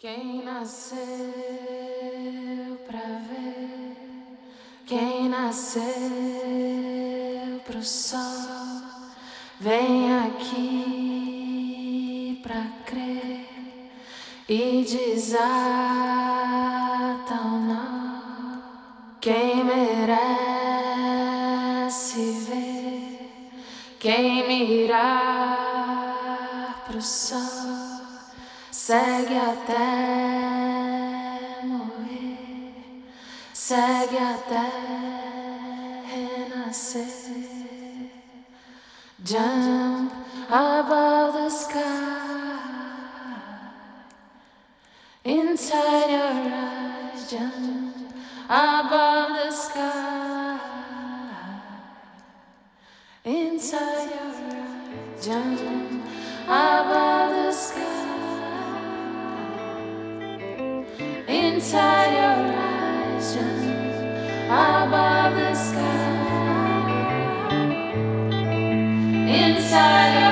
Quem nasceu pra ver, quem nasceu pro sol, vem aqui pra crer e desata o nó. Quem merece ver, quem mirar pro sol segue até morrer, segue até renascer. Jump above the sky, inside your eyes, jump above the sky, inside your eyes, jump above inside your eyes, just above the sky. Inside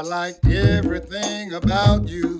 I like everything about you.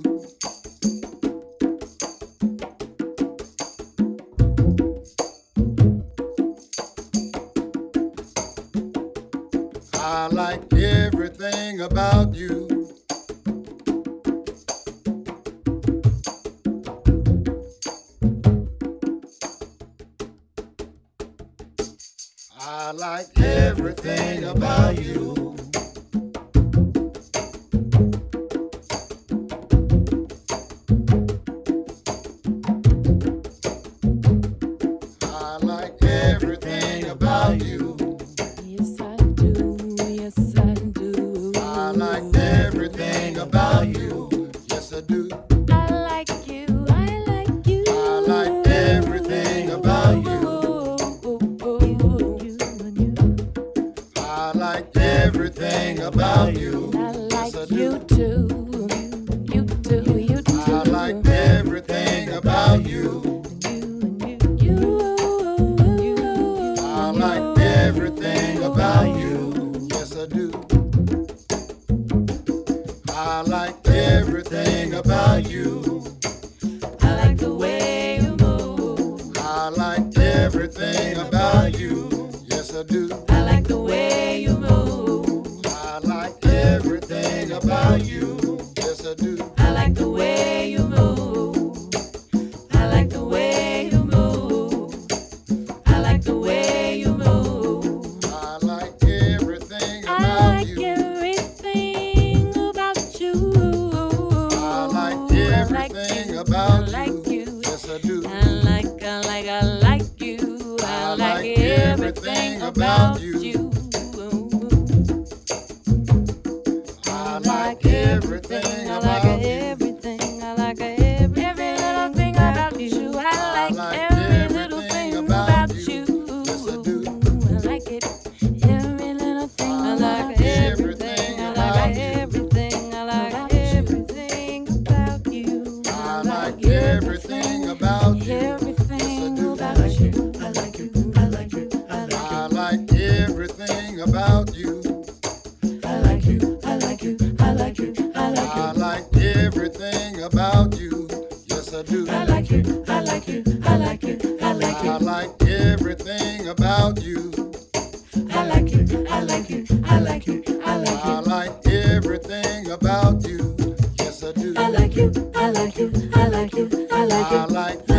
everything about you. I like you, I like you, I like you, I like you. I like everything about you. Yes, I do. I like you, I like you, I like you, I like you. I like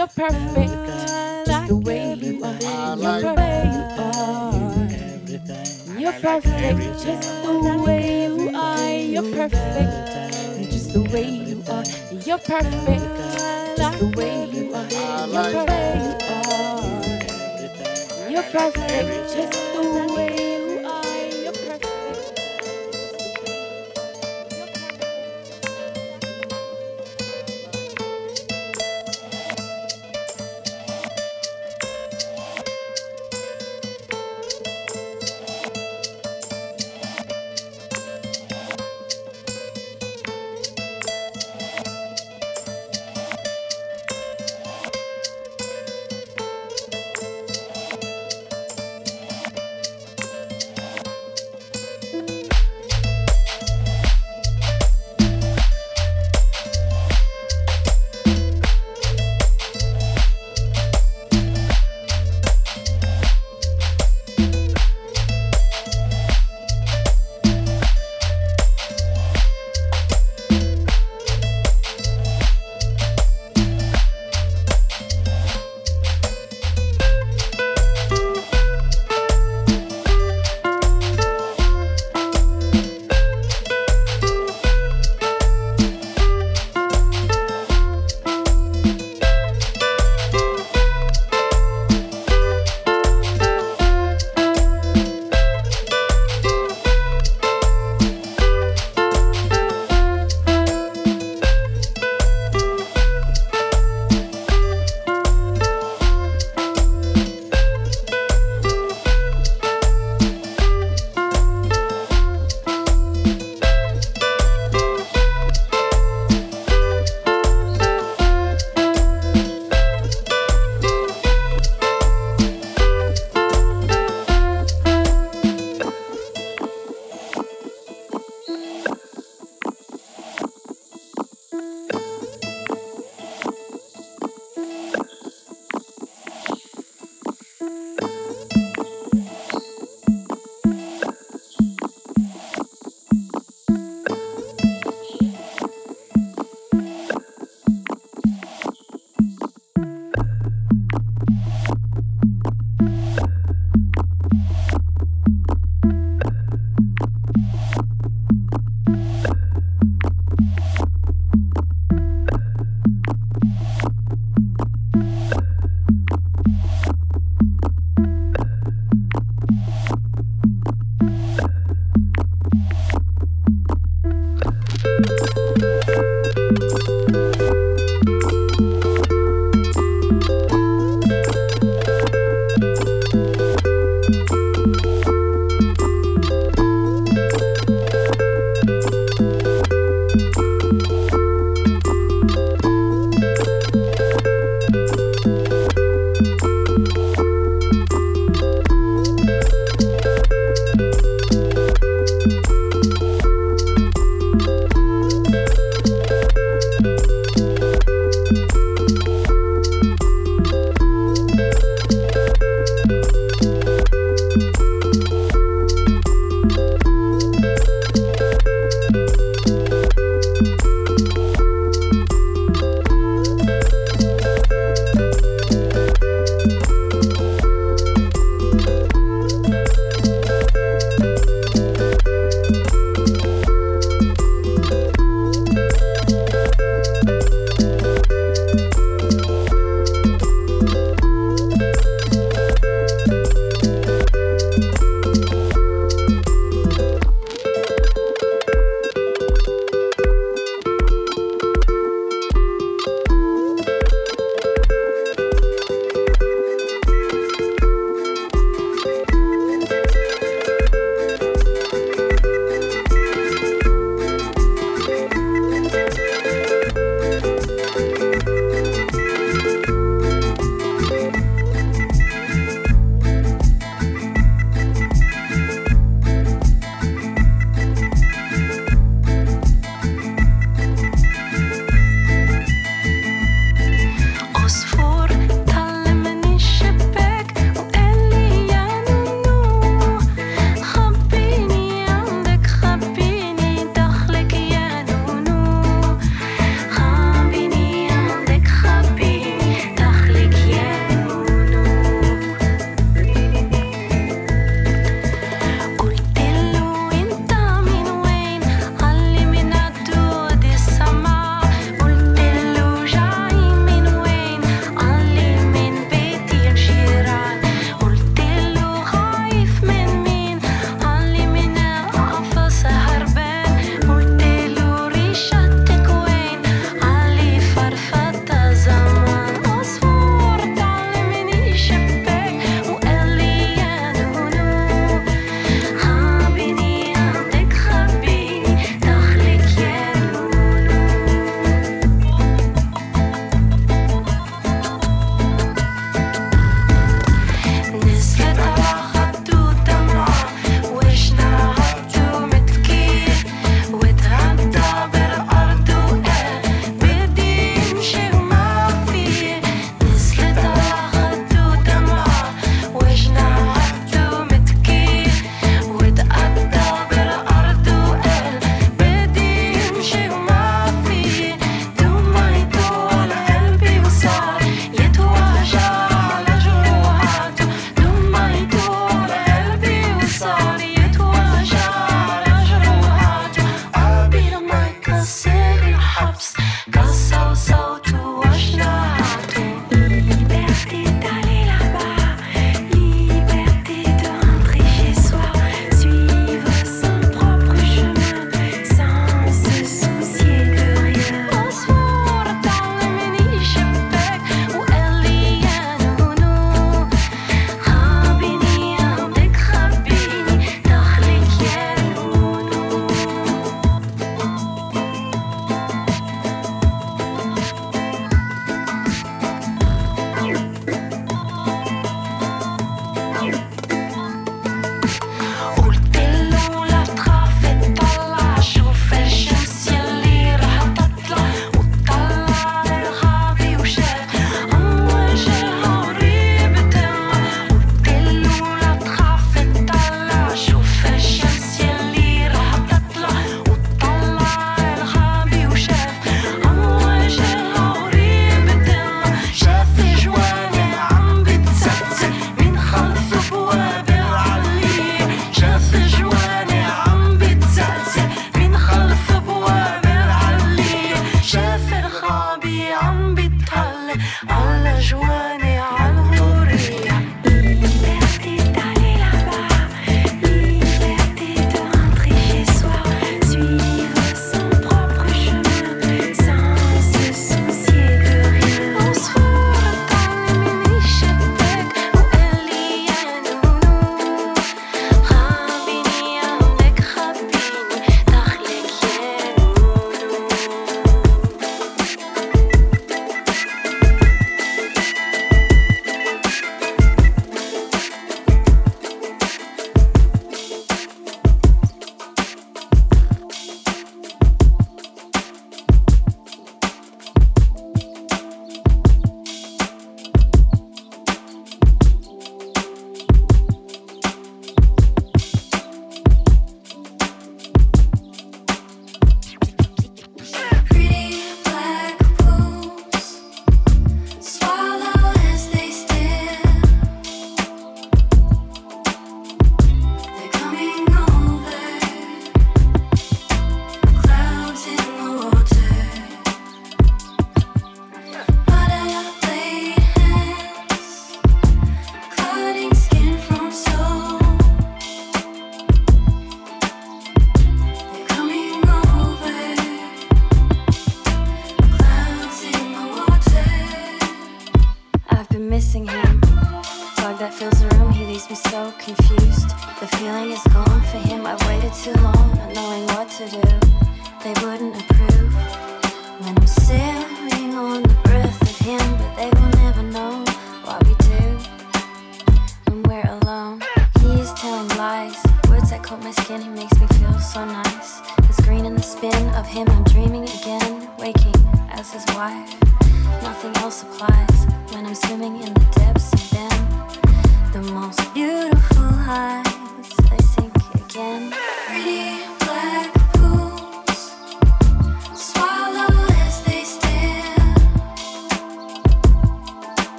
You're perfect like the way you are. You're perfect. You're perfect just the way you are. You're perfect just the way you are. You're perfect just the way you are. You're perfect. You're perfect just the way. you are.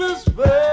This world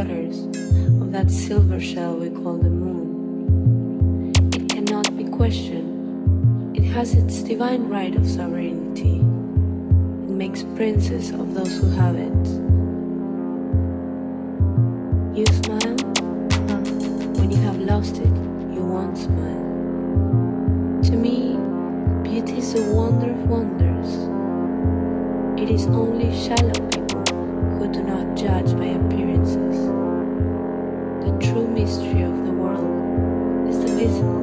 waters of that silver shell we call the moon. It cannot be questioned. It has its divine right of sovereignty. It makes princes of those who have it. You smile? When you have lost it, you won't smile. To me, beauty is a wonder of wonders. It is only shallow people who do not judge by appearance. with me.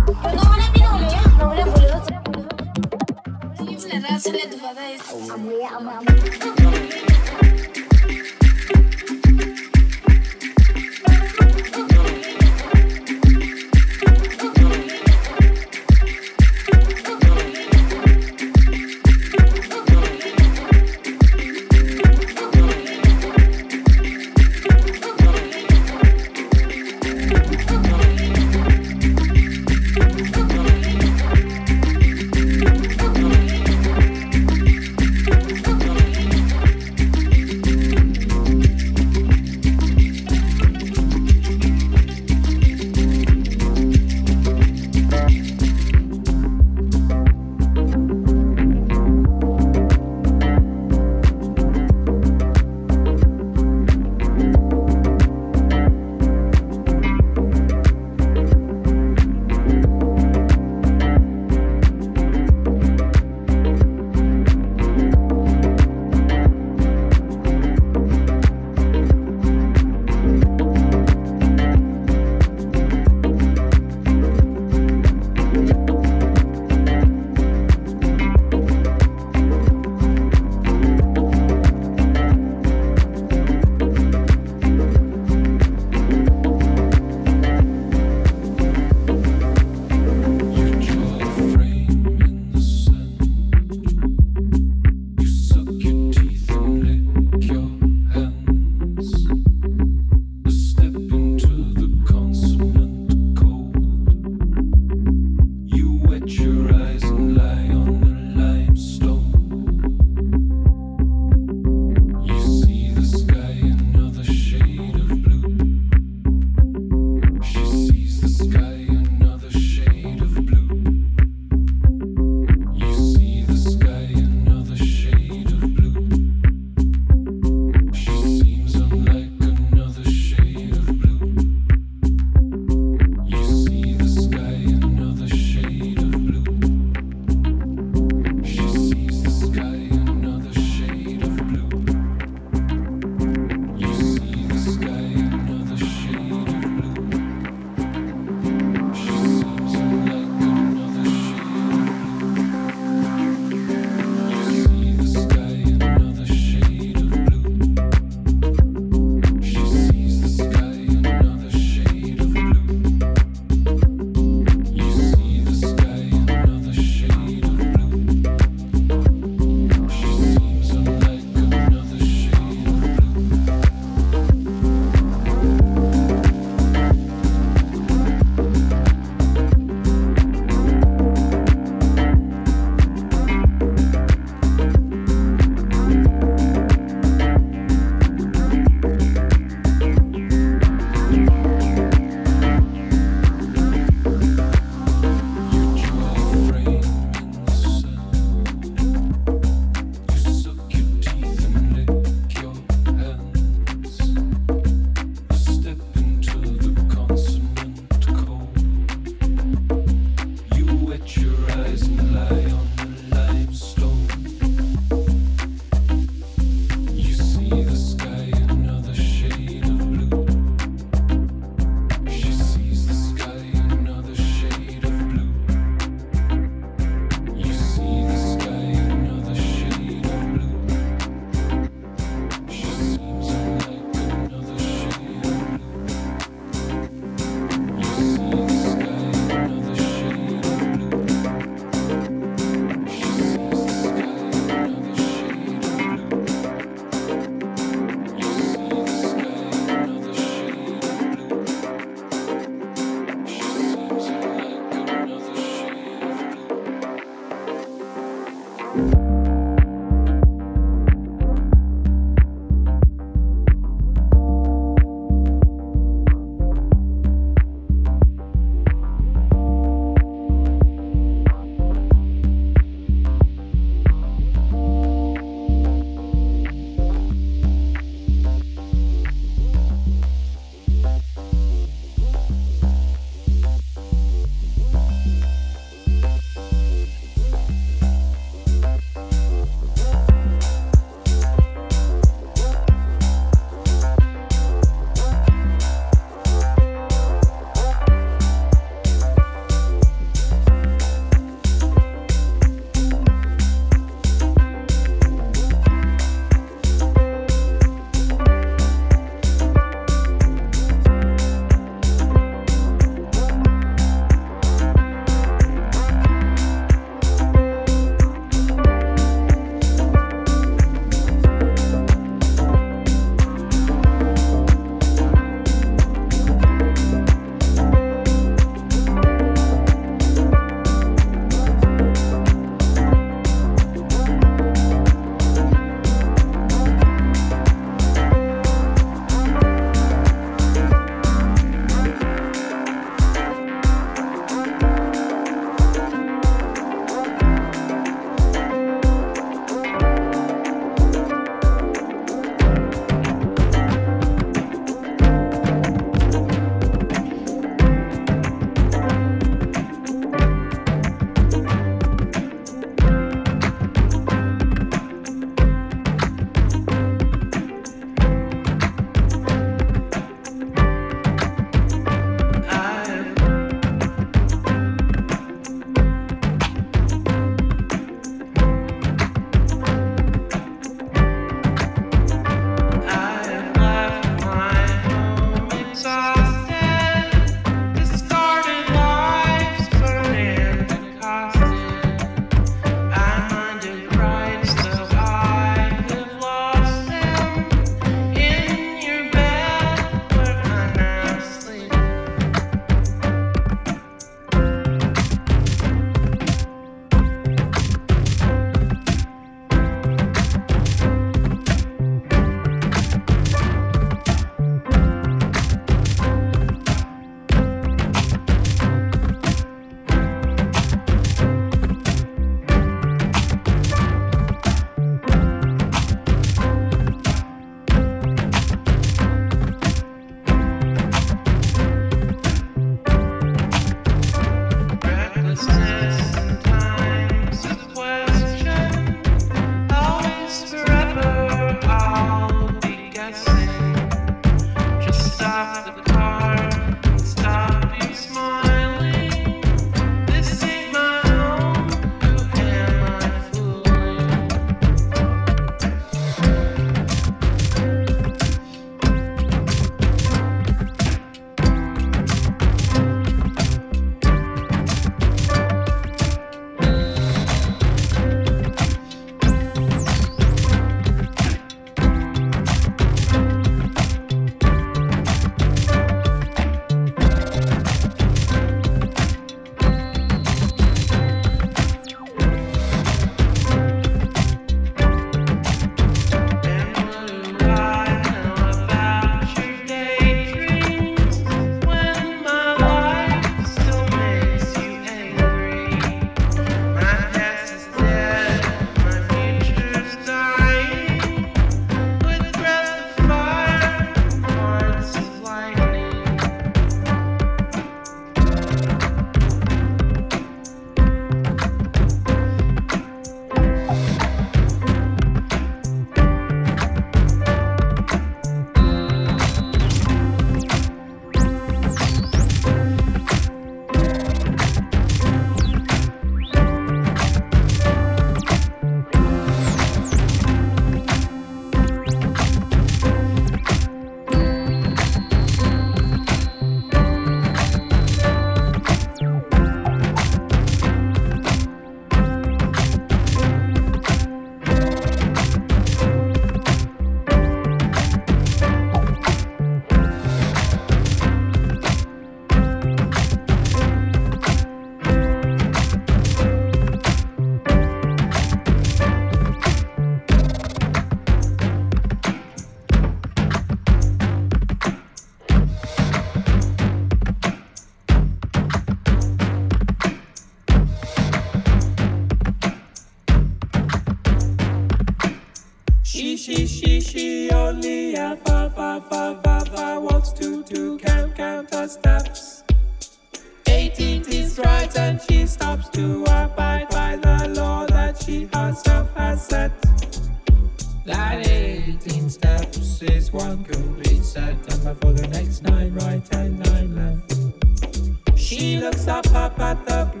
Up,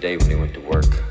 the day when he went to work.